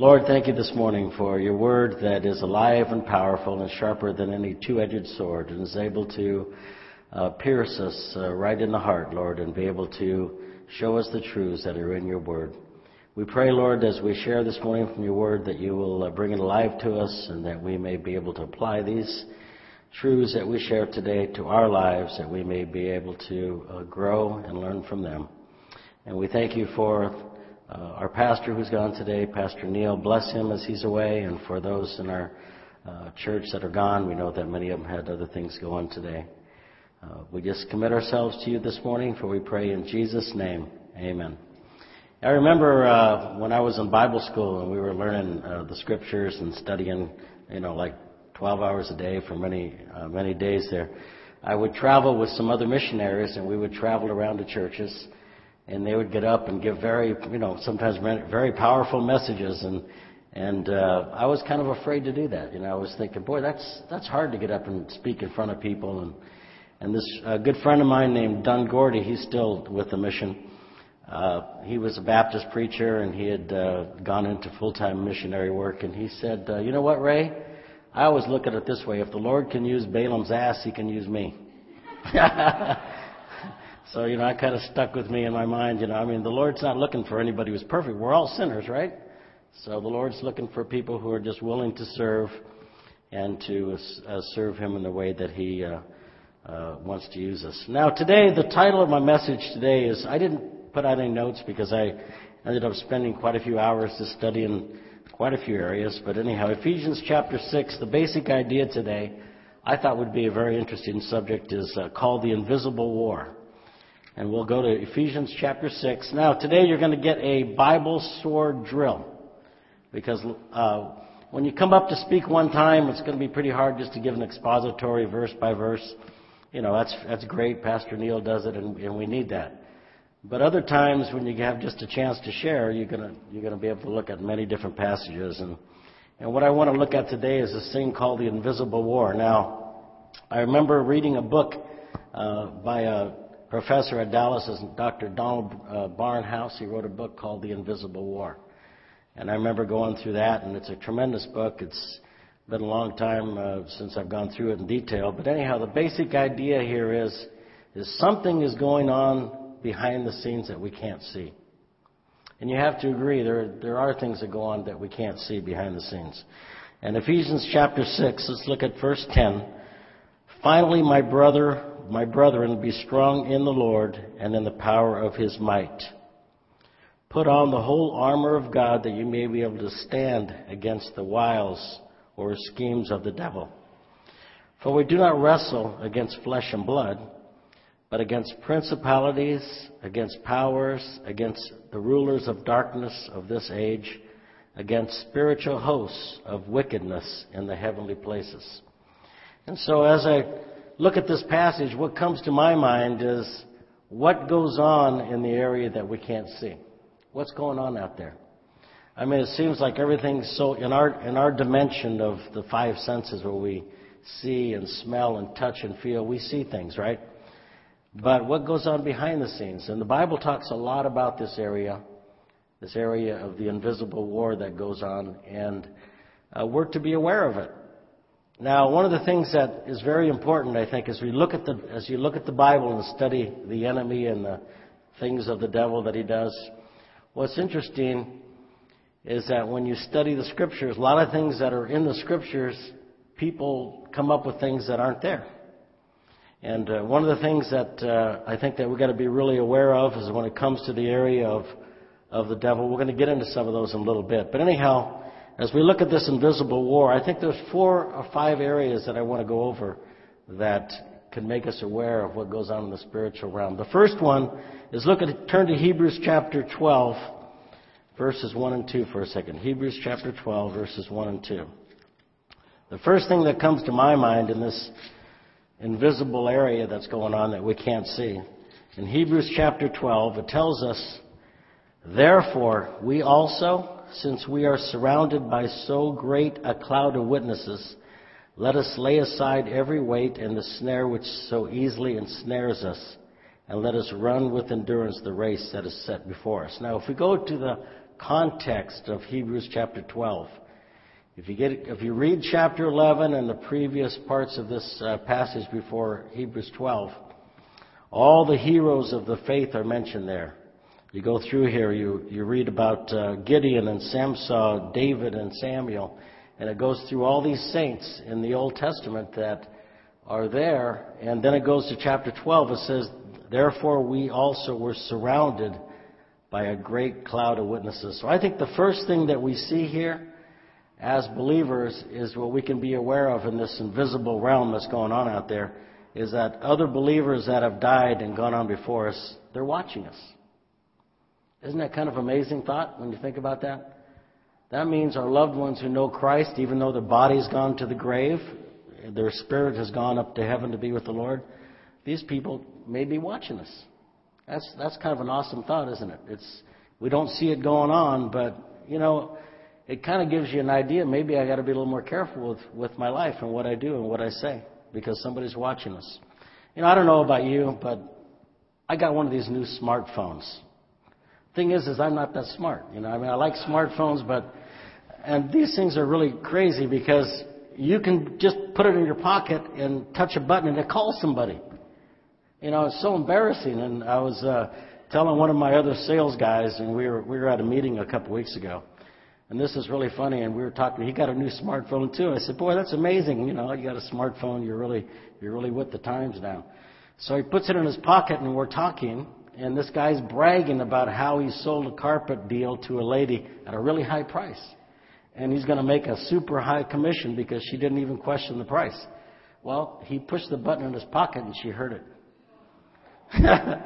Lord, thank you this morning for your word that is alive and powerful and sharper than any two-edged sword and is able to uh, pierce us uh, right in the heart, Lord, and be able to show us the truths that are in your word. We pray, Lord, as we share this morning from your word, that you will uh, bring it alive to us and that we may be able to apply these truths that we share today to our lives, that we may be able to uh, grow and learn from them. And we thank you for uh, our pastor who's gone today, Pastor Neil. Bless him as he's away, and for those in our uh, church that are gone, we know that many of them had other things go on today. Uh, we just commit ourselves to you this morning, for we pray in Jesus' name. Amen. I remember uh, when I was in Bible school and we were learning uh, the scriptures and studying, you know, like 12 hours a day for many, uh, many days there. I would travel with some other missionaries and we would travel around to churches and they would get up and give very, you know, sometimes very powerful messages and, and, uh, I was kind of afraid to do that. You know, I was thinking, boy, that's, that's hard to get up and speak in front of people and, and this uh, good friend of mine named Don Gordy, he's still with the mission. Uh, he was a Baptist preacher and he had uh, gone into full-time missionary work. And he said, uh, "You know what, Ray? I always look at it this way: if the Lord can use Balaam's ass, He can use me." so you know, that kind of stuck with me in my mind. You know, I mean, the Lord's not looking for anybody who's perfect. We're all sinners, right? So the Lord's looking for people who are just willing to serve and to uh, serve Him in the way that He uh, uh, wants to use us. Now, today, the title of my message today is I didn't put out any notes because I ended up spending quite a few hours to studying quite a few areas. But anyhow, Ephesians chapter 6, the basic idea today I thought would be a very interesting subject is uh, called the invisible war. And we'll go to Ephesians chapter 6. Now, today you're going to get a Bible sword drill. Because uh, when you come up to speak one time, it's going to be pretty hard just to give an expository verse by verse. You know, that's, that's great. Pastor Neil does it, and, and we need that. But other times when you have just a chance to share, you're going to, you're going to be able to look at many different passages. And, and what I want to look at today is this thing called the Invisible War. Now, I remember reading a book uh, by a professor at Dallas, is Dr. Donald uh, Barnhouse. He wrote a book called The Invisible War. And I remember going through that, and it's a tremendous book. It's been a long time uh, since I've gone through it in detail. But anyhow, the basic idea here is, is something is going on behind the scenes that we can't see. And you have to agree, there, there are things that go on that we can't see behind the scenes. And Ephesians chapter 6, let's look at verse 10. Finally, my brother, my brethren, be strong in the Lord and in the power of his might. Put on the whole armor of God that you may be able to stand against the wiles or schemes of the devil. For we do not wrestle against flesh and blood but against principalities, against powers, against the rulers of darkness of this age, against spiritual hosts of wickedness in the heavenly places. And so as I look at this passage, what comes to my mind is what goes on in the area that we can't see? What's going on out there? I mean, it seems like everything's so in our in our dimension of the five senses where we see and smell and touch and feel, we see things, right? But what goes on behind the scenes? And the Bible talks a lot about this area, this area of the invisible war that goes on, and uh, we're to be aware of it. Now, one of the things that is very important, I think, as we look at the as you look at the Bible and study the enemy and the things of the devil that he does, what's interesting is that when you study the scriptures, a lot of things that are in the scriptures, people come up with things that aren't there. And uh, one of the things that uh, I think that we've got to be really aware of is when it comes to the area of, of the devil. We're going to get into some of those in a little bit. But anyhow, as we look at this invisible war, I think there's four or five areas that I want to go over that can make us aware of what goes on in the spiritual realm. The first one is look at turn to Hebrews chapter 12, verses 1 and 2 for a second. Hebrews chapter 12, verses 1 and 2. The first thing that comes to my mind in this invisible area that's going on that we can't see. In Hebrews chapter 12, it tells us, Therefore, we also, since we are surrounded by so great a cloud of witnesses, let us lay aside every weight and the snare which so easily ensnares us, and let us run with endurance the race that is set before us. Now, if we go to the context of Hebrews chapter 12. If you get, if you read chapter 11 and the previous parts of this uh, passage before Hebrews 12, all the heroes of the faith are mentioned there. You go through here, you, you read about uh, Gideon and Samson, David and Samuel, and it goes through all these saints in the Old Testament that are there. And then it goes to chapter 12. It says, Therefore we also were surrounded by a great cloud of witnesses. So I think the first thing that we see here as believers is what we can be aware of in this invisible realm that's going on out there is that other believers that have died and gone on before us, they're watching us. Isn't that kind of amazing thought when you think about that? That means our loved ones who know Christ, even though their body's gone to the grave, their spirit has gone up to heaven to be with the Lord, these people may be watching us. That's, that's kind of an awesome thought, isn't it? It's, we don't see it going on, but, you know, it kind of gives you an idea. Maybe I got to be a little more careful with, with my life and what I do and what I say because somebody's watching us. You know, I don't know about you, but I got one of these new smartphones. Thing is, is I'm not that smart. You know, I mean, I like smartphones, but and these things are really crazy because you can just put it in your pocket and touch a button and it calls somebody. You know, it's so embarrassing. And I was uh, telling one of my other sales guys, and we were we were at a meeting a couple weeks ago, and this is really funny. And we were talking. He got a new smartphone too. I said, "Boy, that's amazing. You know, you got a smartphone. You're really you're really with the times now." So he puts it in his pocket, and we're talking and this guy's bragging about how he sold a carpet deal to a lady at a really high price. And he's going to make a super high commission because she didn't even question the price. Well, he pushed the button in his pocket and she heard it.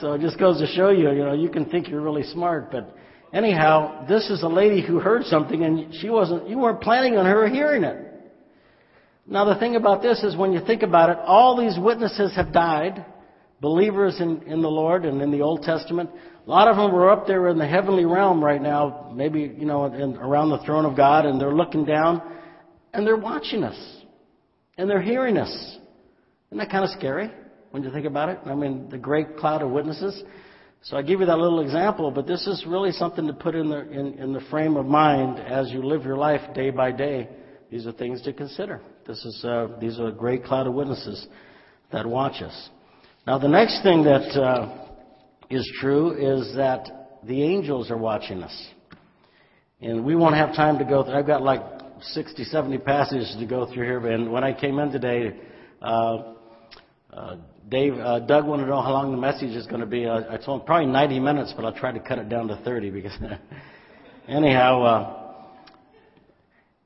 so it just goes to show you, you know, you can think you're really smart, but anyhow, this is a lady who heard something and she wasn't, you weren't planning on her hearing it. Now the thing about this is when you think about it, all these witnesses have died believers in, in the Lord and in the Old Testament, a lot of them were up there in the heavenly realm right now, maybe, you know, in, around the throne of God, and they're looking down, and they're watching us, and they're hearing us. Isn't that kind of scary when you think about it? I mean, the great cloud of witnesses. So I give you that little example, but this is really something to put in the, in, in the frame of mind as you live your life day by day. These are things to consider. This is, uh, these are a great cloud of witnesses that watch us. Now, the next thing that uh, is true is that the angels are watching us. And we won't have time to go through. I've got like 60, 70 passages to go through here. And when I came in today, uh, uh, Dave, uh, Doug wanted to know how long the message is going to be. I, I told him probably 90 minutes, but I'll try to cut it down to 30 because, anyhow, uh,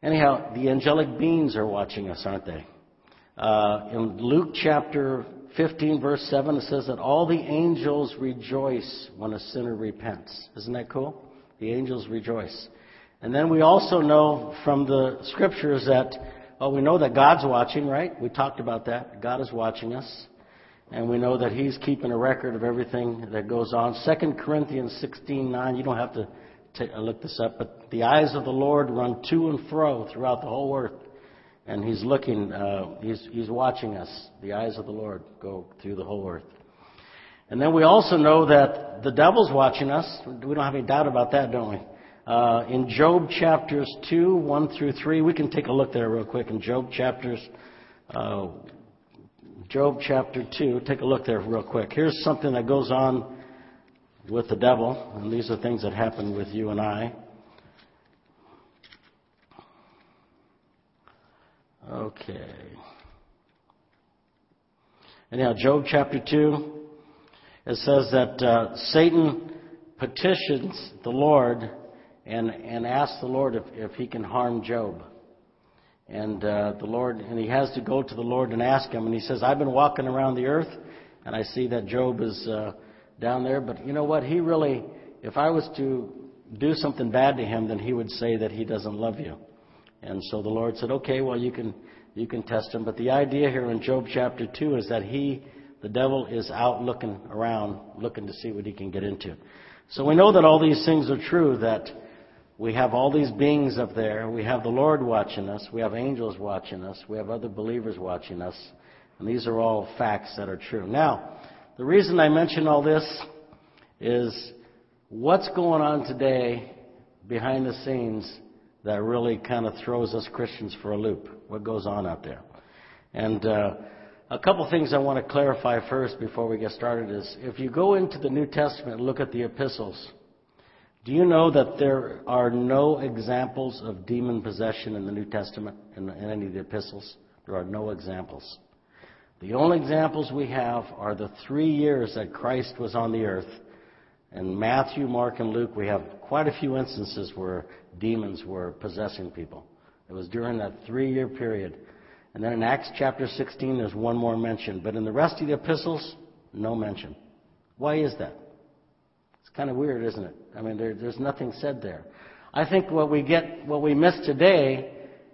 anyhow, the angelic beings are watching us, aren't they? Uh, in Luke chapter 15, verse 7, it says that all the angels rejoice when a sinner repents. Isn't that cool? The angels rejoice. And then we also know from the scriptures that, well, we know that God's watching, right? We talked about that. God is watching us. And we know that He's keeping a record of everything that goes on. 2 Corinthians 16, 9, you don't have to t- look this up, but the eyes of the Lord run to and fro throughout the whole earth and he's looking, uh, he's, he's watching us. The eyes of the Lord go through the whole earth. And then we also know that the devil's watching us. We don't have any doubt about that, don't we? Uh, in Job chapters 2, 1 through 3, we can take a look there real quick. In Job chapters, uh, Job chapter 2, take a look there real quick. Here's something that goes on with the devil, and these are things that happen with you and I. Okay. Anyhow, Job chapter 2, it says that uh, Satan petitions the Lord and, and asks the Lord if, if he can harm Job. And uh, the Lord, and he has to go to the Lord and ask him. And he says, I've been walking around the earth, and I see that Job is uh, down there. But you know what? He really, if I was to do something bad to him, then he would say that he doesn't love you. And so the Lord said, okay, well, you can, you can test him. But the idea here in Job chapter 2 is that he, the devil, is out looking around, looking to see what he can get into. So we know that all these things are true, that we have all these beings up there. We have the Lord watching us. We have angels watching us. We have other believers watching us. And these are all facts that are true. Now, the reason I mention all this is what's going on today behind the scenes that really kind of throws us Christians for a loop. What goes on out there? And uh, a couple things I want to clarify first before we get started is if you go into the New Testament and look at the epistles, do you know that there are no examples of demon possession in the New Testament, in, in any of the epistles? There are no examples. The only examples we have are the three years that Christ was on the earth. In Matthew, Mark, and Luke, we have quite a few instances where demons were possessing people. It was during that three year period. And then in Acts chapter 16, there's one more mention. But in the rest of the epistles, no mention. Why is that? It's kind of weird, isn't it? I mean, there, there's nothing said there. I think what we get, what we miss today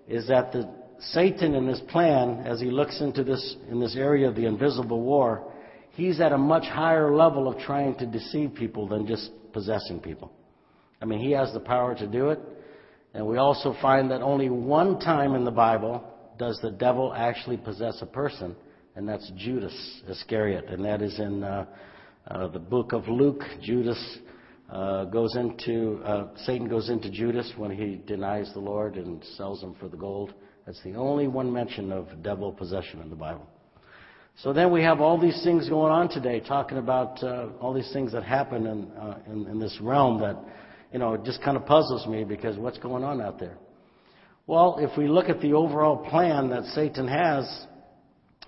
is that the Satan in his plan, as he looks into this, in this area of the invisible war, he's at a much higher level of trying to deceive people than just possessing people. I mean, he has the power to do it. And we also find that only one time in the Bible does the devil actually possess a person, and that's Judas Iscariot. And that is in uh, uh, the book of Luke. Judas uh, goes into, uh, Satan goes into Judas when he denies the Lord and sells him for the gold. That's the only one mention of devil possession in the Bible. So then we have all these things going on today, talking about uh, all these things that happen in, uh, in, in this realm that, you know, it just kind of puzzles me because what's going on out there? Well, if we look at the overall plan that Satan has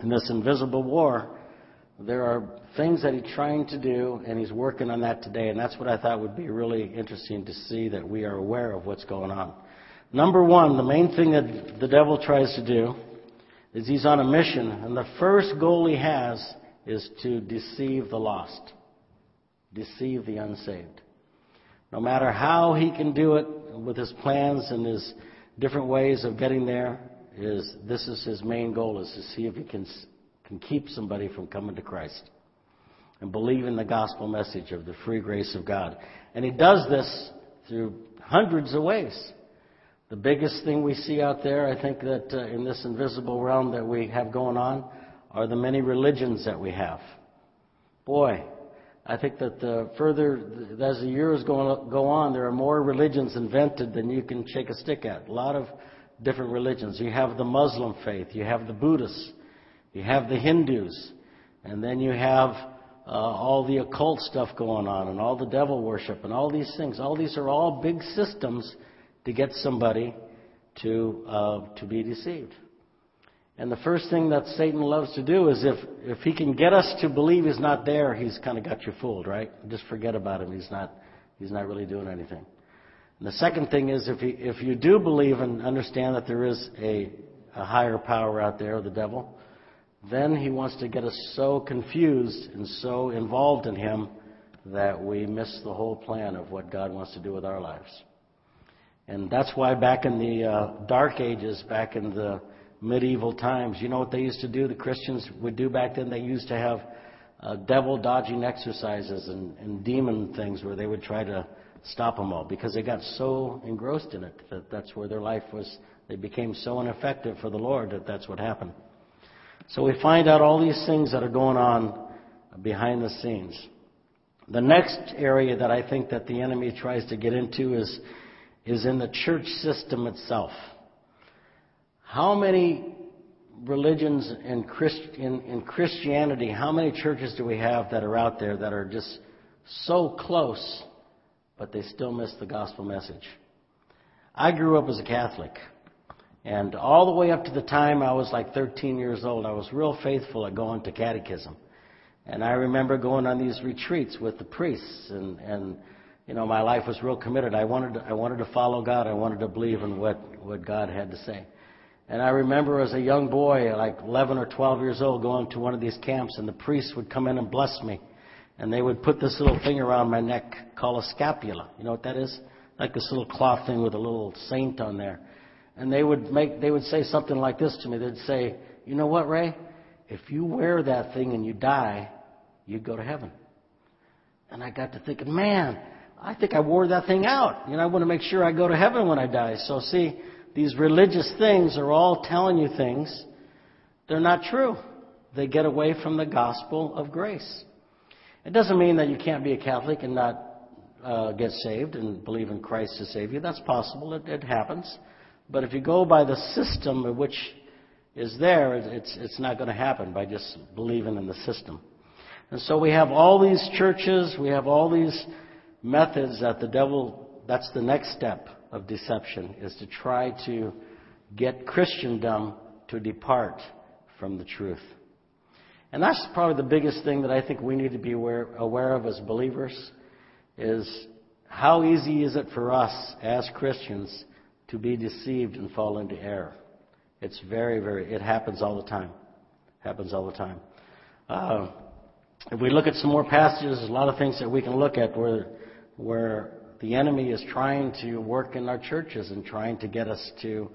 in this invisible war, there are things that he's trying to do, and he's working on that today. And that's what I thought would be really interesting to see that we are aware of what's going on. Number one, the main thing that the devil tries to do is he's on a mission, and the first goal he has is to deceive the lost, deceive the unsaved. No matter how he can do it with his plans and his different ways of getting there, is this is his main goal is to see if he can can keep somebody from coming to Christ and believing the gospel message of the free grace of God. And he does this through hundreds of ways. The biggest thing we see out there, I think that uh, in this invisible realm that we have going on, are the many religions that we have. Boy, I think that the further as the years go, on, there are more religions invented than you can shake a stick at. A lot of different religions. You have the Muslim faith, you have the Buddhists, you have the Hindus, and then you have uh, all the occult stuff going on, and all the devil worship, and all these things. All these are all big systems to get somebody to, uh, to be deceived. And the first thing that Satan loves to do is if, if he can get us to believe he's not there, he's kind of got you fooled, right? Just forget about him. He's not, he's not really doing anything. And the second thing is if, he, if you do believe and understand that there is a, a higher power out there, the devil, then he wants to get us so confused and so involved in him that we miss the whole plan of what God wants to do with our lives. And that's why back in the uh, dark ages, back in the medieval times, you know what they used to do? The Christians would do back then? They used to have uh, devil dodging exercises and, and demon things where they would try to stop them all because they got so engrossed in it that that's where their life was. They became so ineffective for the Lord that that's what happened. So we find out all these things that are going on behind the scenes. The next area that I think that the enemy tries to get into is is in the church system itself. How many religions in, Christ, in, in Christianity, how many churches do we have that are out there that are just so close, but they still miss the gospel message? I grew up as a Catholic. And all the way up to the time I was like 13 years old, I was real faithful at going to catechism. And I remember going on these retreats with the priests and, and you know, my life was real committed. I wanted to, I wanted to follow God. I wanted to believe in what, what God had to say. And I remember as a young boy, like 11 or 12 years old, going to one of these camps, and the priests would come in and bless me. And they would put this little thing around my neck called a scapula. You know what that is? Like this little cloth thing with a little saint on there. And they would make, they would say something like this to me. They'd say, you know what, Ray? If you wear that thing and you die, you'd go to heaven. And I got to thinking, man, I think I wore that thing out. You know, I want to make sure I go to heaven when I die. So see, these religious things are all telling you things. They're not true. They get away from the gospel of grace. It doesn't mean that you can't be a Catholic and not uh, get saved and believe in Christ to save you. That's possible. It, it happens. But if you go by the system which is there, it's, it's not going to happen by just believing in the system. And so we have all these churches, we have all these methods that the devil, that's the next step of deception, is to try to get Christendom to depart from the truth. And that's probably the biggest thing that I think we need to be aware, aware of as believers is how easy is it for us as Christians to be deceived and fall into error. It's very, very, it happens all the time. Happens all the time. Uh, if we look at some more passages, a lot of things that we can look at where, where the enemy is trying to work in our churches and trying to get us to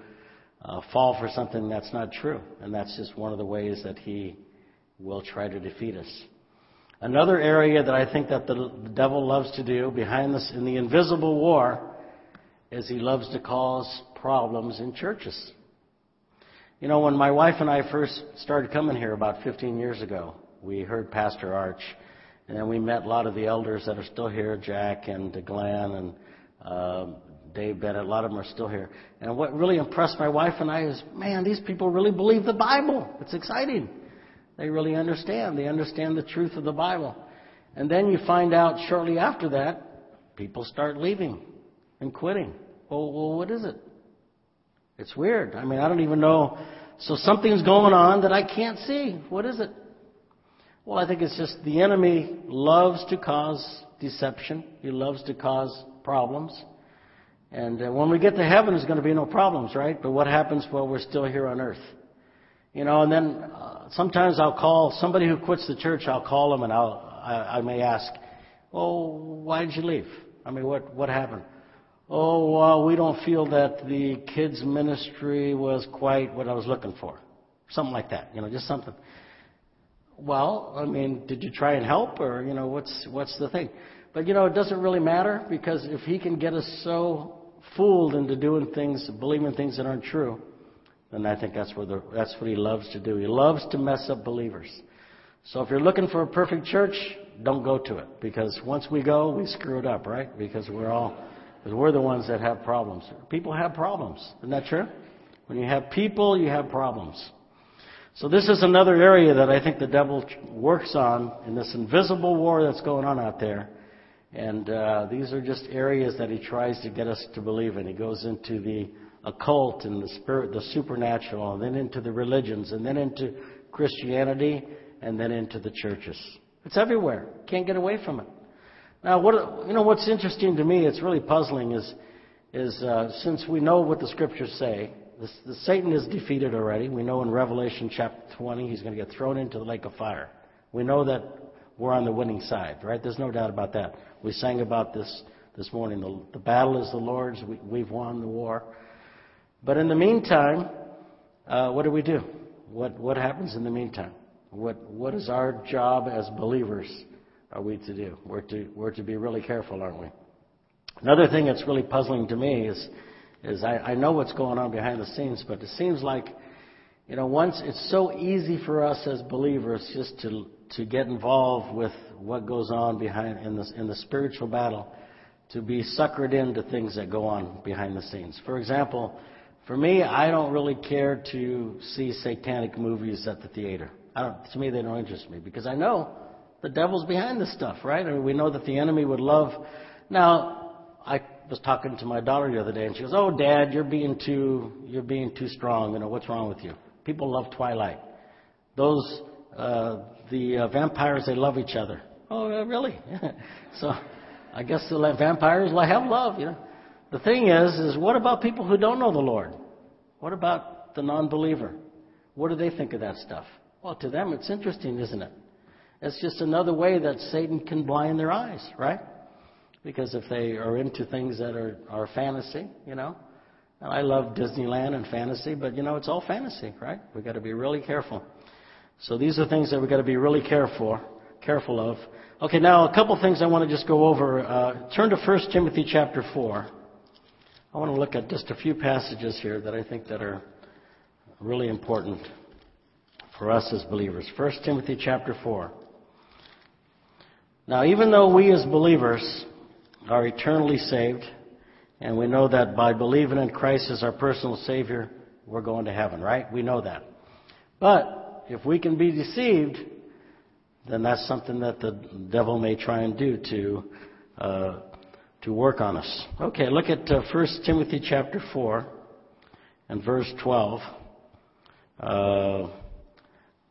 uh, fall for something that's not true. And that's just one of the ways that he will try to defeat us. Another area that I think that the, devil loves to do behind this in the invisible war is he loves to cause problems in churches. You know, when my wife and I first started coming here about 15 years ago, we heard Pastor Arch, and then we met a lot of the elders that are still here, Jack and Glenn and uh, Dave Bennett. A lot of them are still here. And what really impressed my wife and I is, man, these people really believe the Bible. It's exciting. They really understand. They understand the truth of the Bible. And then you find out shortly after that, people start leaving and quitting. Well, well, what is it? It's weird. I mean, I don't even know. So something's going on that I can't see. What is it? Well, I think it's just the enemy loves to cause deception. He loves to cause problems. And uh, when we get to heaven, there's going to be no problems, right? But what happens while we're still here on earth? You know, and then uh, sometimes I'll call somebody who quits the church. I'll call them and I'll I, I may ask, "Oh, why did you leave? I mean, what what happened?" Oh, well, we don't feel that the kids ministry was quite what I was looking for. Something like that. You know, just something. Well, I mean, did you try and help, or you know, what's what's the thing? But you know, it doesn't really matter because if he can get us so fooled into doing things, believing things that aren't true, then I think that's where the, that's what he loves to do. He loves to mess up believers. So if you're looking for a perfect church, don't go to it because once we go, we screw it up, right? Because we're all we're the ones that have problems. People have problems. Isn't that true? When you have people, you have problems. So this is another area that I think the devil works on in this invisible war that's going on out there. And uh, these are just areas that he tries to get us to believe in. He goes into the occult and the spirit, the supernatural, and then into the religions, and then into Christianity, and then into the churches. It's everywhere. Can't get away from it. Now, what you know, what's interesting to me, it's really puzzling, is is uh, since we know what the scriptures say, the, the Satan is defeated already. We know in Revelation chapter 20 he's going to get thrown into the lake of fire. We know that we're on the winning side, right? There's no doubt about that. We sang about this this morning. The, the battle is the Lord's. We, we've won the war. But in the meantime, uh, what do we do? What, what happens in the meantime? What, what is our job as believers are we to do? We're to, we're to be really careful, aren't we? Another thing that's really puzzling to me is, is I, I know what's going on behind the scenes, but it seems like, you know, once it's so easy for us as believers just to, to get involved with what goes on behind in the, in the spiritual battle, to be suckered into things that go on behind the scenes. For example, for me, I don't really care to see satanic movies at the theater. I don't, to me, they don't interest me because I know the devil's behind this stuff, right? I mean, we know that the enemy would love. Now, was talking to my daughter the other day, and she goes, "Oh, Dad, you're being too, you're being too strong. You know what's wrong with you? People love Twilight. Those, uh, the uh, vampires, they love each other. Oh, uh, really? so, I guess the vampires have love, you know." The thing is, is what about people who don't know the Lord? What about the non-believer? What do they think of that stuff? Well, to them, it's interesting, isn't it? It's just another way that Satan can blind their eyes, right? Because if they are into things that are, are fantasy, you know, and I love Disneyland and fantasy, but you know, it's all fantasy, right? We've got to be really careful. So these are things that we've got to be really careful, careful of. Okay, now a couple things I want to just go over. Uh, turn to 1 Timothy chapter 4. I want to look at just a few passages here that I think that are really important for us as believers. 1 Timothy chapter 4. Now, even though we as believers are eternally saved, and we know that by believing in Christ as our personal Savior, we're going to heaven, right? We know that. But if we can be deceived, then that's something that the devil may try and do to uh, to work on us. Okay, look at uh, 1 Timothy chapter 4 and verse 12. Uh,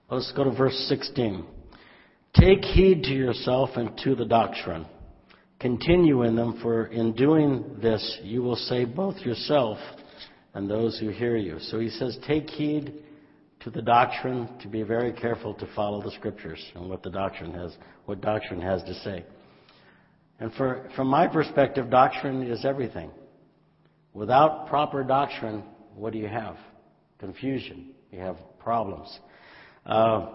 let's go to verse 16. Take heed to yourself and to the doctrine. Continue in them, for in doing this you will save both yourself and those who hear you. So he says, take heed to the doctrine, to be very careful to follow the scriptures and what the doctrine has, what doctrine has to say. And for, from my perspective, doctrine is everything. Without proper doctrine, what do you have? Confusion. You have problems. Uh,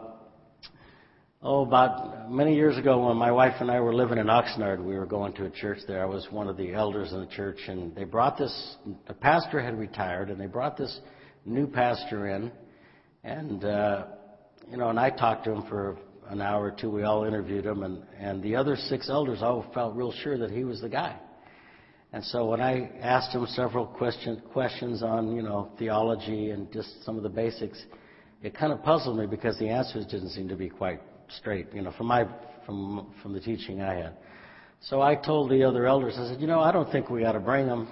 oh, about many years ago, when my wife and I were living in Oxnard, we were going to a church there. I was one of the elders in the church, and they brought this. The pastor had retired, and they brought this new pastor in, and uh, you know, and I talked to him for an hour or two. We all interviewed him, and, and the other six elders all felt real sure that he was the guy. And so when I asked him several question, questions on, you know, theology and just some of the basics, it kind of puzzled me because the answers didn't seem to be quite straight, you know, from my from from the teaching I had. So I told the other elders, I said, you know, I don't think we ought to bring him,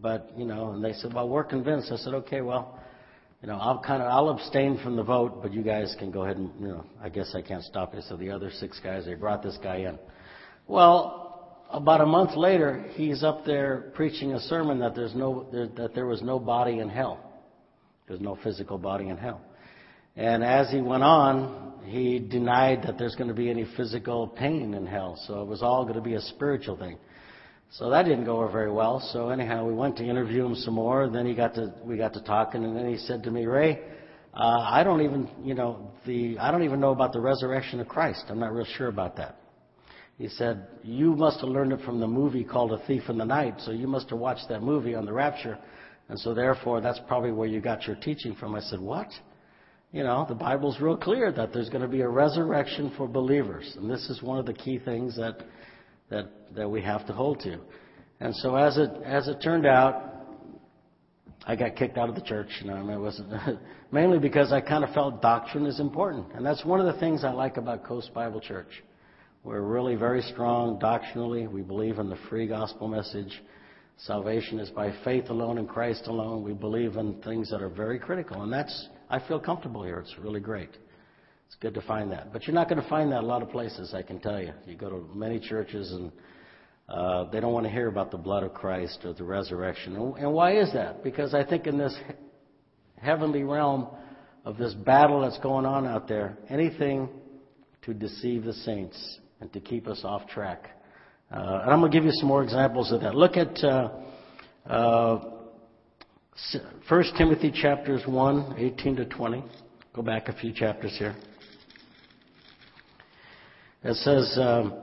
but you know, and they said, well, we're convinced. I said, okay, well, you know, I'll kind of I'll abstain from the vote, but you guys can go ahead and you know, I guess I can't stop you. So the other six guys they brought this guy in. Well, about a month later, he's up there preaching a sermon that there's no that there was no body in hell. There's no physical body in hell. And as he went on, he denied that there's going to be any physical pain in hell. So it was all going to be a spiritual thing. So that didn't go over very well. So anyhow, we went to interview him some more. Then he got to we got to talking, and then he said to me, Ray, uh, I don't even you know the I don't even know about the resurrection of Christ. I'm not real sure about that. He said, You must have learned it from the movie called A Thief in the Night, so you must have watched that movie on the rapture, and so therefore that's probably where you got your teaching from. I said, What? You know, the Bible's real clear that there's going to be a resurrection for believers, and this is one of the key things that that, that we have to hold to. And so as it, as it turned out, I got kicked out of the church. You know, I mean, it wasn't mainly because I kind of felt doctrine is important, and that's one of the things I like about Coast Bible Church. We're really very strong doctrinally. We believe in the free gospel message. Salvation is by faith alone in Christ alone. We believe in things that are very critical, and that's I feel comfortable here. It's really great. It's good to find that. But you're not going to find that a lot of places, I can tell you. You go to many churches and uh, they don't want to hear about the blood of Christ or the resurrection. And why is that? Because I think in this heavenly realm of this battle that's going on out there, anything to deceive the saints and to keep us off track. Uh, and I'm going to give you some more examples of that. Look at uh, uh, 1 Timothy chapters 1, 18 to 20. Go back a few chapters here. It says, um,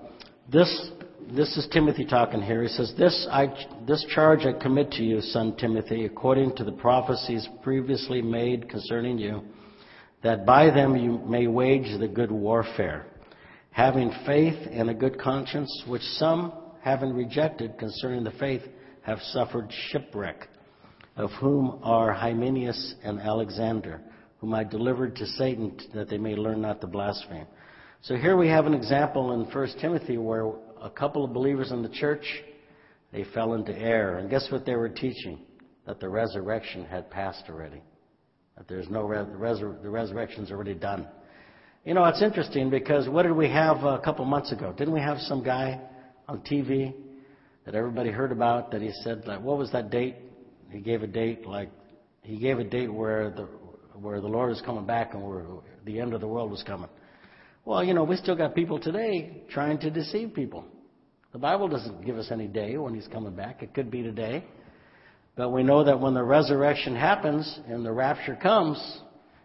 this, this is Timothy talking here. He says, this, I, this charge I commit to you, son Timothy, according to the prophecies previously made concerning you, that by them you may wage the good warfare, having faith and a good conscience, which some, having rejected concerning the faith, have suffered shipwreck, of whom are Hymenaeus and Alexander, whom I delivered to Satan that they may learn not to blaspheme. So here we have an example in 1 Timothy where a couple of believers in the church, they fell into error. And guess what they were teaching? That the resurrection had passed already. That there's no, resur- the resurrection's already done. You know, it's interesting because what did we have a couple months ago? Didn't we have some guy on TV that everybody heard about that he said, like, what was that date? He gave a date, like, he gave a date where the, where the Lord is coming back and where the end of the world was coming. Well, you know, we still got people today trying to deceive people. The Bible doesn't give us any day when He's coming back. It could be today. But we know that when the resurrection happens and the rapture comes,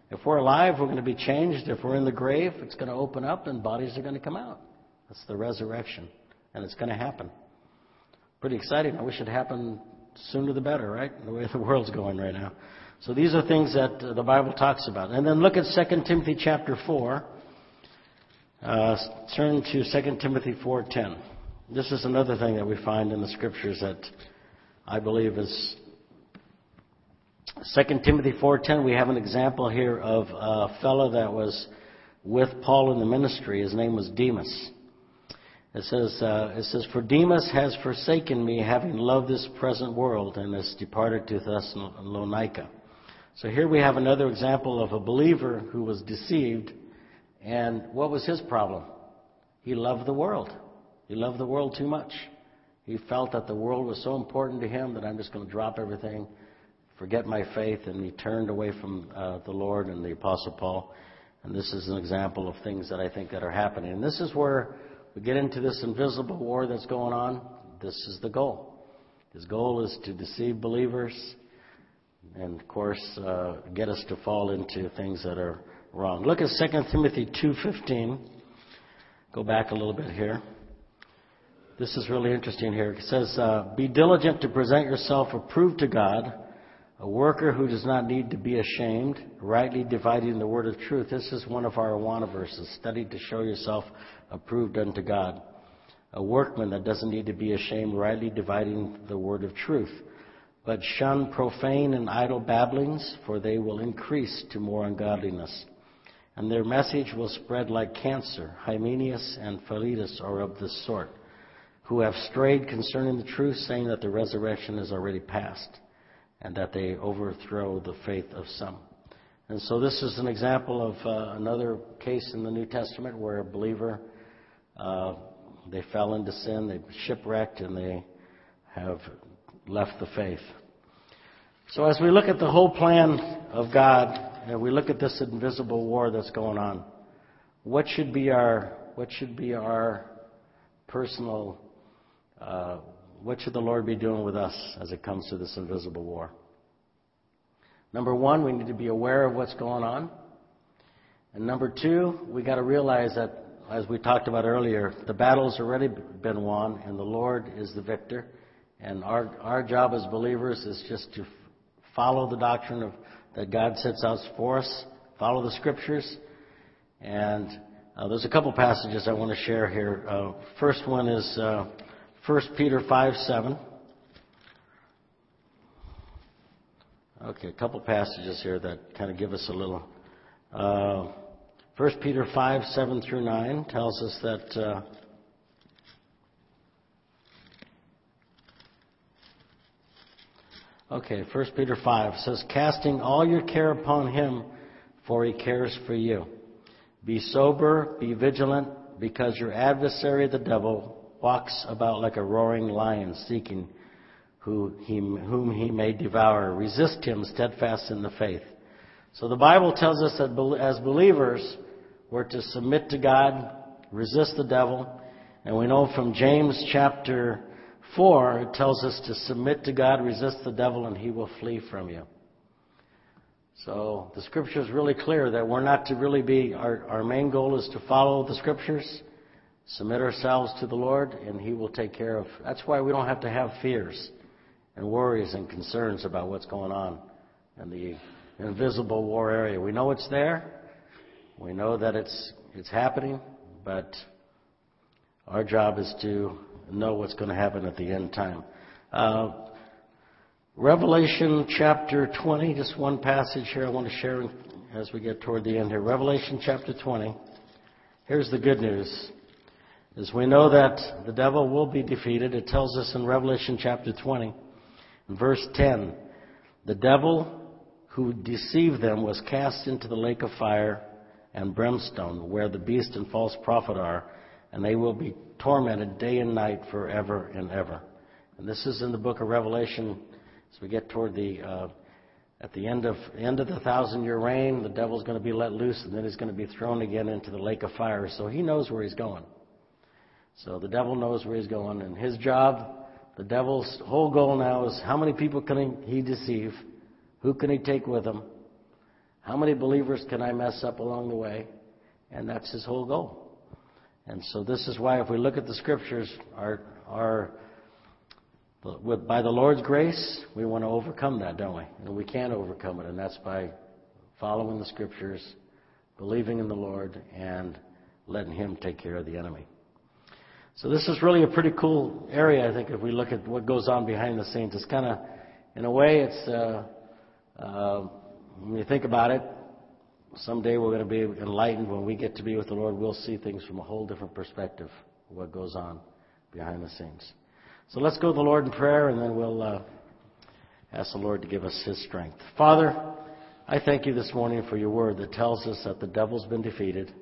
if we're alive, we're going to be changed. If we're in the grave, it's going to open up and bodies are going to come out. That's the resurrection. And it's going to happen. Pretty exciting. I wish it happened sooner the better, right? The way the world's going right now. So these are things that the Bible talks about. And then look at 2 Timothy chapter 4. Uh, turn to 2 Timothy 4:10. this is another thing that we find in the scriptures that I believe is 2 Timothy 4:10. We have an example here of a fellow that was with Paul in the ministry. His name was Demas. It says, uh, it says, For Demas has forsaken me, having loved this present world, and has departed to Thessalonica. So here we have another example of a believer who was deceived, and what was his problem? He loved the world. He loved the world too much. He felt that the world was so important to him that I'm just going to drop everything, forget my faith, and he turned away from uh, the Lord and the Apostle Paul. And this is an example of things that I think that are happening. And this is where we get into this invisible war that's going on. This is the goal. His goal is to deceive believers and, of course, uh, get us to fall into things that are wrong. Look at 2 Timothy 2.15. Go back a little bit here. This is really interesting here. It says, uh, Be diligent to present yourself approved to God, a worker who does not need to be ashamed, rightly dividing the word of truth. This is one of our Awana verses. Study to show yourself approved unto God. A workman that doesn't need to be ashamed, rightly dividing the word of truth. But shun profane and idle babblings, for they will increase to more ungodliness. And their message will spread like cancer. Hymenaeus and Philetus are of this sort, who have strayed concerning the truth, saying that the resurrection is already past, and that they overthrow the faith of some. And so this is an example of uh, another case in the New Testament where a believer uh, they fell into sin, they shipwrecked, and they have left the faith. So as we look at the whole plan of God, and we look at this invisible war that's going on, what should be our what should be our personal uh, what should the Lord be doing with us as it comes to this invisible war? Number one, we need to be aware of what's going on. And number two, we got to realize that as we talked about earlier, the battle's already been won, and the Lord is the victor. And our, our job as believers is just to follow the doctrine of, that God sets out for us, follow the scriptures. And uh, there's a couple passages I want to share here. Uh, first one is uh, 1 Peter 5 7. Okay, a couple passages here that kind of give us a little. Uh, 1 Peter 5, 7 through 9 tells us that uh, Okay, 1 Peter 5 says, Casting all your care upon him, for he cares for you. Be sober, be vigilant, because your adversary, the devil, walks about like a roaring lion, seeking who he, whom he may devour. Resist him, steadfast in the faith so the Bible tells us that as believers, we're to submit to God, resist the devil, and we know from James chapter 4, it tells us to submit to God, resist the devil, and he will flee from you. So the scripture is really clear that we're not to really be, our, our main goal is to follow the scriptures, submit ourselves to the Lord, and he will take care of. That's why we don't have to have fears and worries and concerns about what's going on in the invisible war area. We know it's there. We know that it's, it's happening, but our job is to know what's going to happen at the end time. Uh, Revelation chapter 20, just one passage here I want to share as we get toward the end here. Revelation chapter 20. Here's the good news. Is we know that the devil will be defeated. It tells us in Revelation chapter 20, verse 10, the devil who deceived them was cast into the lake of fire and brimstone, where the beast and false prophet are, and they will be tormented day and night forever and ever. And this is in the book of Revelation. As we get toward the uh, at the end of end of the thousand year reign, the devil's going to be let loose, and then he's going to be thrown again into the lake of fire. So he knows where he's going. So the devil knows where he's going, and his job, the devil's whole goal now is how many people can he deceive? Who can he take with him? How many believers can I mess up along the way? And that's his whole goal. And so this is why if we look at the scriptures, our, our, with, by the Lord's grace, we want to overcome that, don't we? And we can overcome it, and that's by following the scriptures, believing in the Lord, and letting Him take care of the enemy. So this is really a pretty cool area, I think, if we look at what goes on behind the scenes. It's kind of, in a way, it's uh, uh, when you think about it, someday we're going to be enlightened when we get to be with the Lord. We'll see things from a whole different perspective. What goes on behind the scenes. So let's go to the Lord in prayer, and then we'll uh, ask the Lord to give us His strength. Father, I thank you this morning for your word that tells us that the devil's been defeated,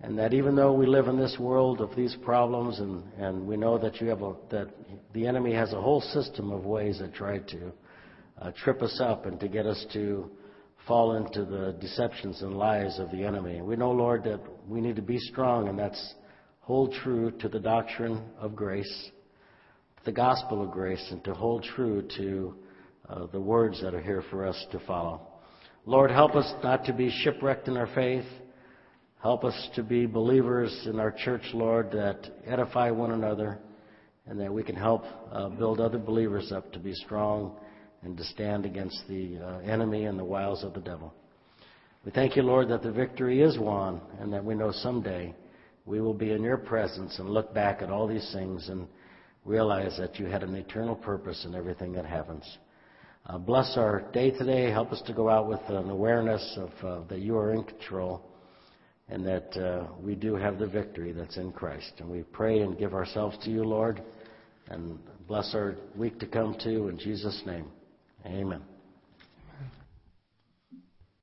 and that even though we live in this world of these problems, and, and we know that you have a, that the enemy has a whole system of ways that try to uh, trip us up and to get us to fall into the deceptions and lies of the enemy. We know, Lord, that we need to be strong, and that's hold true to the doctrine of grace, the gospel of grace, and to hold true to uh, the words that are here for us to follow. Lord, help us not to be shipwrecked in our faith. Help us to be believers in our church, Lord, that edify one another and that we can help uh, build other believers up to be strong and to stand against the uh, enemy and the wiles of the devil. We thank you, Lord, that the victory is won and that we know someday we will be in your presence and look back at all these things and realize that you had an eternal purpose in everything that happens. Uh, bless our day today. Help us to go out with an awareness of uh, that you are in control and that uh, we do have the victory that's in Christ. And we pray and give ourselves to you, Lord, and bless our week to come too. In Jesus' name, amen.